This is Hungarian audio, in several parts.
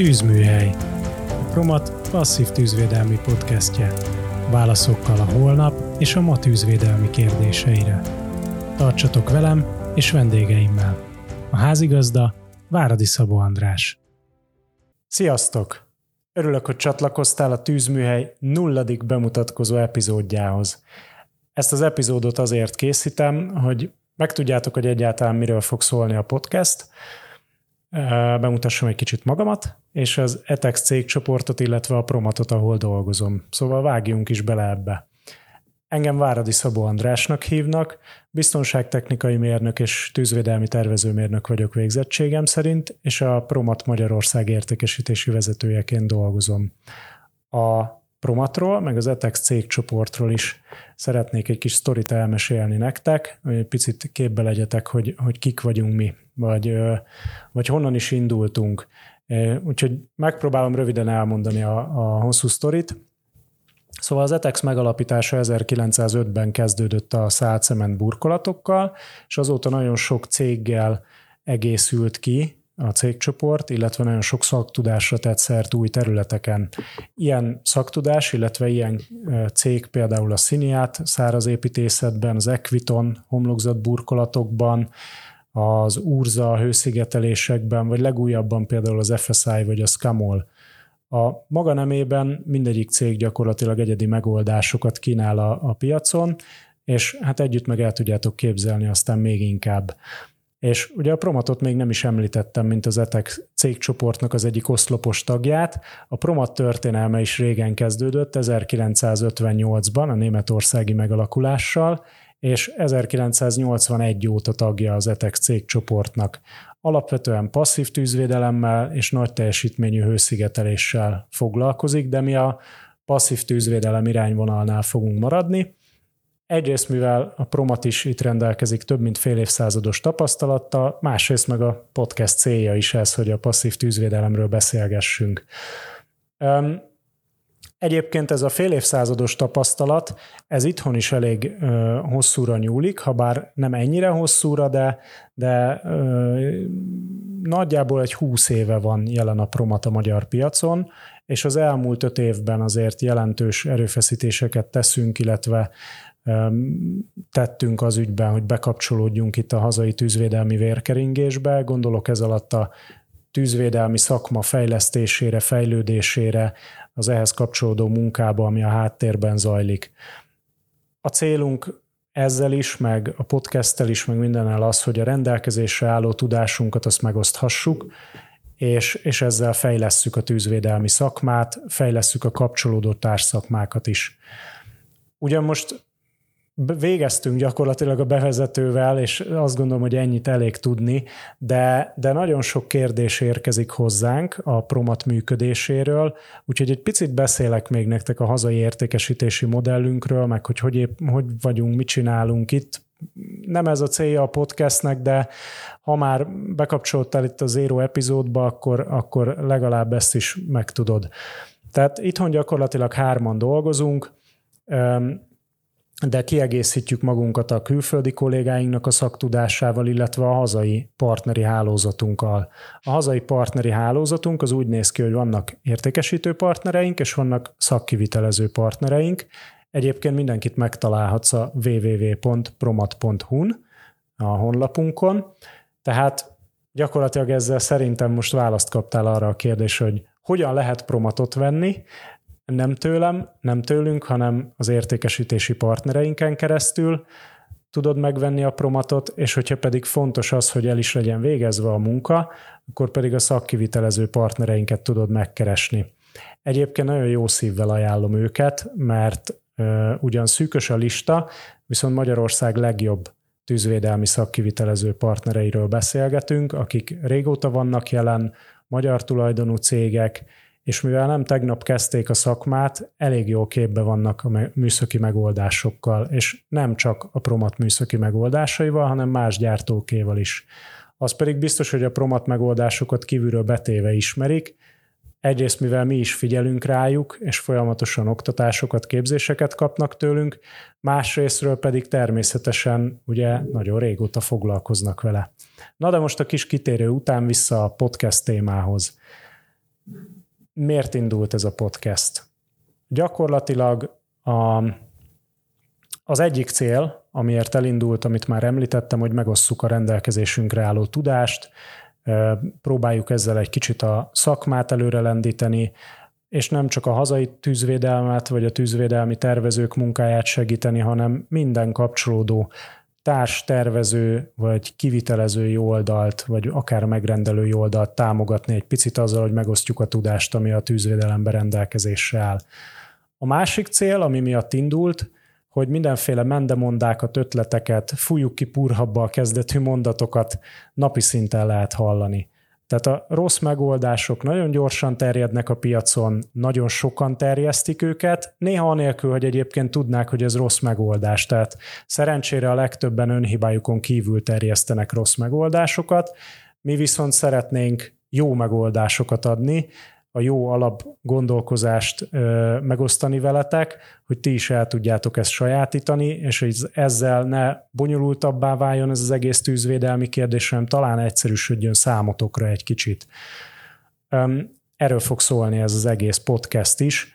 Tűzműhely. A Promat passzív tűzvédelmi podcastje. Válaszokkal a holnap és a ma tűzvédelmi kérdéseire. Tartsatok velem és vendégeimmel. A házigazda Váradi Szabó András. Sziasztok! Örülök, hogy csatlakoztál a Tűzműhely nulladik bemutatkozó epizódjához. Ezt az epizódot azért készítem, hogy megtudjátok, hogy egyáltalán miről fog szólni a podcast, bemutassam egy kicsit magamat, és az ETEX cégcsoportot, illetve a Promatot, ahol dolgozom. Szóval vágjunk is bele ebbe. Engem Váradi Szabó Andrásnak hívnak, biztonságtechnikai mérnök és tűzvédelmi tervezőmérnök vagyok végzettségem szerint, és a Promat Magyarország értékesítési vezetőjeként dolgozom. A Promatról, meg az ETEX cégcsoportról is szeretnék egy kis sztorit elmesélni nektek, hogy egy picit képbe legyetek, hogy, hogy kik vagyunk mi, vagy, vagy honnan is indultunk. Úgyhogy megpróbálom röviden elmondani a, a hosszú sztorit. Szóval az ETEX megalapítása 1905-ben kezdődött a szálcement burkolatokkal, és azóta nagyon sok céggel egészült ki, a cégcsoport, illetve nagyon sok szaktudásra tett szert új területeken. Ilyen szaktudás, illetve ilyen cég például a Sziniát szárazépítészetben, az Equiton homlokzat burkolatokban, az Urza hőszigetelésekben, vagy legújabban például az FSI vagy a Scamol. A maga nemében mindegyik cég gyakorlatilag egyedi megoldásokat kínál a, a piacon, és hát együtt meg el tudjátok képzelni aztán még inkább. És ugye a Promatot még nem is említettem, mint az ETEC cégcsoportnak az egyik oszlopos tagját. A Promat történelme is régen kezdődött, 1958-ban a németországi megalakulással, és 1981 óta tagja az ETEX cégcsoportnak. Alapvetően passzív tűzvédelemmel és nagy teljesítményű hőszigeteléssel foglalkozik, de mi a passzív tűzvédelem irányvonalnál fogunk maradni. Egyrészt, mivel a Promat is itt rendelkezik több mint fél évszázados tapasztalattal, másrészt meg a podcast célja is ez, hogy a passzív tűzvédelemről beszélgessünk. Egyébként ez a fél évszázados tapasztalat, ez itthon is elég ö, hosszúra nyúlik, ha bár nem ennyire hosszúra, de, de ö, nagyjából egy húsz éve van jelen a Promat a magyar piacon, és az elmúlt öt évben azért jelentős erőfeszítéseket teszünk, illetve tettünk az ügyben, hogy bekapcsolódjunk itt a hazai tűzvédelmi vérkeringésbe. Gondolok ez alatt a tűzvédelmi szakma fejlesztésére, fejlődésére, az ehhez kapcsolódó munkába, ami a háttérben zajlik. A célunk ezzel is, meg a podcasttel is, meg mindennel az, hogy a rendelkezésre álló tudásunkat azt megoszthassuk, és, és ezzel fejlesszük a tűzvédelmi szakmát, fejlesszük a kapcsolódó társszakmákat is. Ugyan most végeztünk gyakorlatilag a bevezetővel, és azt gondolom, hogy ennyit elég tudni, de, de nagyon sok kérdés érkezik hozzánk a Promat működéséről, úgyhogy egy picit beszélek még nektek a hazai értékesítési modellünkről, meg hogy hogy, épp, hogy vagyunk, mit csinálunk itt. Nem ez a célja a podcastnek, de ha már bekapcsoltál itt a Zero epizódba, akkor, akkor legalább ezt is megtudod. Tehát itthon gyakorlatilag hárman dolgozunk, de kiegészítjük magunkat a külföldi kollégáinknak a szaktudásával, illetve a hazai partneri hálózatunkkal. A hazai partneri hálózatunk az úgy néz ki, hogy vannak értékesítő partnereink, és vannak szakkivitelező partnereink. Egyébként mindenkit megtalálhatsz a www.promat.hu-n, a honlapunkon. Tehát gyakorlatilag ezzel szerintem most választ kaptál arra a kérdésre, hogy hogyan lehet promatot venni, nem tőlem, nem tőlünk, hanem az értékesítési partnereinken keresztül tudod megvenni a promatot, és hogyha pedig fontos az, hogy el is legyen végezve a munka, akkor pedig a szakkivitelező partnereinket tudod megkeresni. Egyébként nagyon jó szívvel ajánlom őket, mert uh, ugyan szűkös a lista, viszont Magyarország legjobb tűzvédelmi szakkivitelező partnereiről beszélgetünk, akik régóta vannak jelen, magyar tulajdonú cégek, és mivel nem tegnap kezdték a szakmát, elég jó képbe vannak a műszaki megoldásokkal, és nem csak a Promat műszaki megoldásaival, hanem más gyártókéval is. Az pedig biztos, hogy a Promat megoldásokat kívülről betéve ismerik, Egyrészt, mivel mi is figyelünk rájuk, és folyamatosan oktatásokat, képzéseket kapnak tőlünk, másrésztről pedig természetesen ugye nagyon régóta foglalkoznak vele. Na de most a kis kitérő után vissza a podcast témához. Miért indult ez a podcast? Gyakorlatilag a, az egyik cél, amiért elindult, amit már említettem, hogy megosszuk a rendelkezésünkre álló tudást, próbáljuk ezzel egy kicsit a szakmát előrelendíteni, és nem csak a hazai tűzvédelmet, vagy a tűzvédelmi tervezők munkáját segíteni, hanem minden kapcsolódó társ tervező, vagy kivitelezői oldalt, vagy akár megrendelői oldalt támogatni egy picit azzal, hogy megosztjuk a tudást, ami a tűzvédelemben rendelkezésre áll. A másik cél, ami miatt indult, hogy mindenféle mendemondákat, ötleteket, fújjuk ki purhabba a kezdetű mondatokat napi szinten lehet hallani. Tehát a rossz megoldások nagyon gyorsan terjednek a piacon, nagyon sokan terjesztik őket, néha anélkül, hogy egyébként tudnák, hogy ez rossz megoldás. Tehát szerencsére a legtöbben önhibájukon kívül terjesztenek rossz megoldásokat, mi viszont szeretnénk jó megoldásokat adni, a jó alap gondolkozást ö, megosztani veletek, hogy ti is el tudjátok ezt sajátítani, és hogy ezzel ne bonyolultabbá váljon ez az egész tűzvédelmi kérdés, hanem talán egyszerűsödjön számotokra egy kicsit. Öm, erről fog szólni ez az egész podcast is.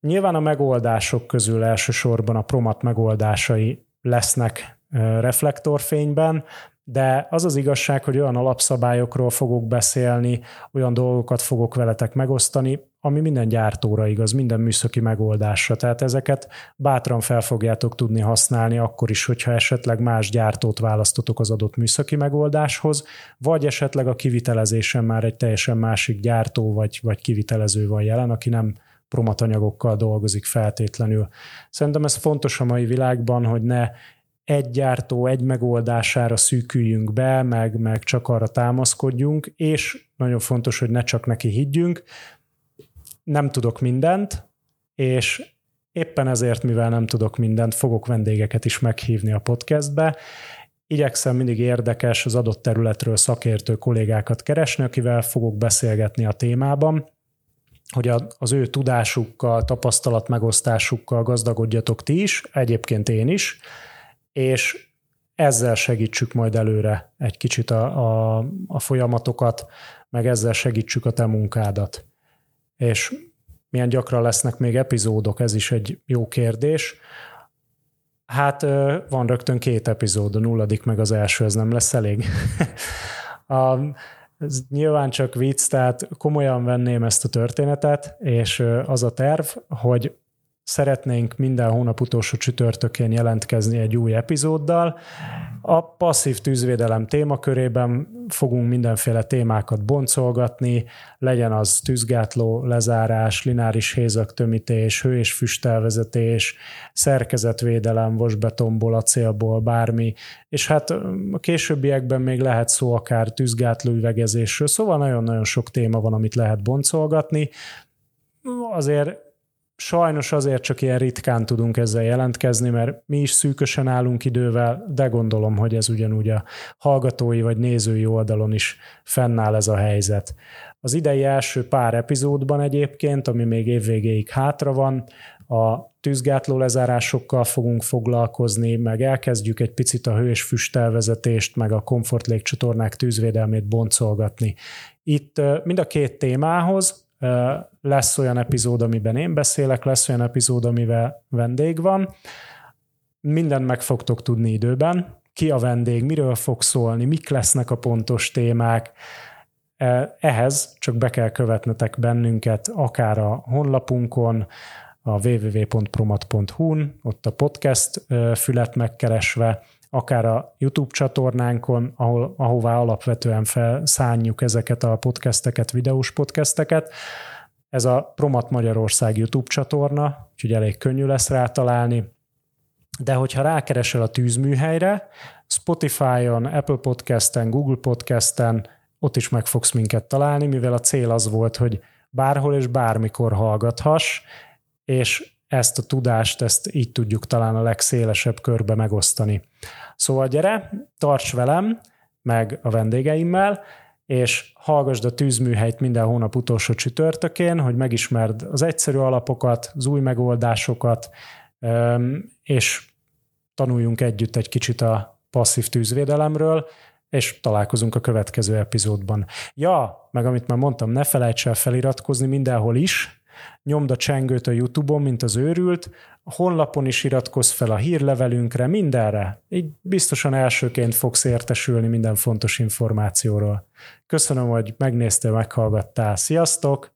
Nyilván a megoldások közül elsősorban a Promat megoldásai lesznek reflektorfényben, de az az igazság, hogy olyan alapszabályokról fogok beszélni, olyan dolgokat fogok veletek megosztani, ami minden gyártóra igaz, minden műszaki megoldásra. Tehát ezeket bátran fel fogjátok tudni használni akkor is, hogyha esetleg más gyártót választotok az adott műszaki megoldáshoz, vagy esetleg a kivitelezésen már egy teljesen másik gyártó vagy, vagy kivitelező van jelen, aki nem promatanyagokkal dolgozik feltétlenül. Szerintem ez fontos a mai világban, hogy ne egy gyártó, egy megoldására szűküljünk be, meg, meg csak arra támaszkodjunk, és nagyon fontos, hogy ne csak neki higgyünk. Nem tudok mindent, és éppen ezért, mivel nem tudok mindent, fogok vendégeket is meghívni a podcastbe. Igyekszem mindig érdekes az adott területről szakértő kollégákat keresni, akivel fogok beszélgetni a témában, hogy az ő tudásukkal, tapasztalat megosztásukkal gazdagodjatok ti is, egyébként én is, és ezzel segítsük majd előre egy kicsit a, a, a folyamatokat, meg ezzel segítsük a te munkádat. És milyen gyakran lesznek még epizódok, ez is egy jó kérdés. Hát van rögtön két epizód, a nulladik meg az első, ez nem lesz elég. a, ez nyilván csak vicc, tehát komolyan venném ezt a történetet, és az a terv, hogy szeretnénk minden hónap utolsó csütörtökén jelentkezni egy új epizóddal. A passzív tűzvédelem témakörében fogunk mindenféle témákat boncolgatni, legyen az tűzgátló, lezárás, lineáris hézaktömítés, hő- és füstelvezetés, szerkezetvédelem, vasbetonból, acélból, bármi, és hát a későbbiekben még lehet szó akár tűzgátló üvegezésről, szóval nagyon-nagyon sok téma van, amit lehet boncolgatni. Azért Sajnos azért csak ilyen ritkán tudunk ezzel jelentkezni, mert mi is szűkösen állunk idővel, de gondolom, hogy ez ugyanúgy a hallgatói vagy nézői oldalon is fennáll ez a helyzet. Az idei első pár epizódban egyébként, ami még évvégéig hátra van, a tűzgátló lezárásokkal fogunk foglalkozni, meg elkezdjük egy picit a hő és füstelvezetést, meg a komfortlégcsatornák tűzvédelmét boncolgatni. Itt mind a két témához lesz olyan epizód, amiben én beszélek, lesz olyan epizód, amivel vendég van. Mindent meg fogtok tudni időben, ki a vendég, miről fog szólni, mik lesznek a pontos témák. Ehhez csak be kell követnetek bennünket, akár a honlapunkon, a www.promat.hu-n, ott a podcast fület megkeresve, akár a YouTube csatornánkon, ahol, ahová alapvetően felszánjuk ezeket a podcasteket, videós podcasteket. Ez a Promat Magyarország YouTube csatorna, úgyhogy elég könnyű lesz rátalálni. De hogyha rákeresel a tűzműhelyre, Spotify-on, Apple Podcast-en, Google Podcast-en, ott is meg fogsz minket találni, mivel a cél az volt, hogy bárhol és bármikor hallgathass, és ezt a tudást, ezt így tudjuk talán a legszélesebb körbe megosztani. Szóval gyere, tarts velem, meg a vendégeimmel, és hallgasd a tűzműhelyt minden hónap utolsó csütörtökén, hogy megismerd az egyszerű alapokat, az új megoldásokat, és tanuljunk együtt egy kicsit a passzív tűzvédelemről. és találkozunk a következő epizódban. Ja, meg amit már mondtam, ne felejts el feliratkozni mindenhol is, nyomd a csengőt a YouTube-on, mint az őrült, a honlapon is iratkozz fel a hírlevelünkre, mindenre. Így biztosan elsőként fogsz értesülni minden fontos információról. Köszönöm, hogy megnéztél, meghallgattál. Sziasztok!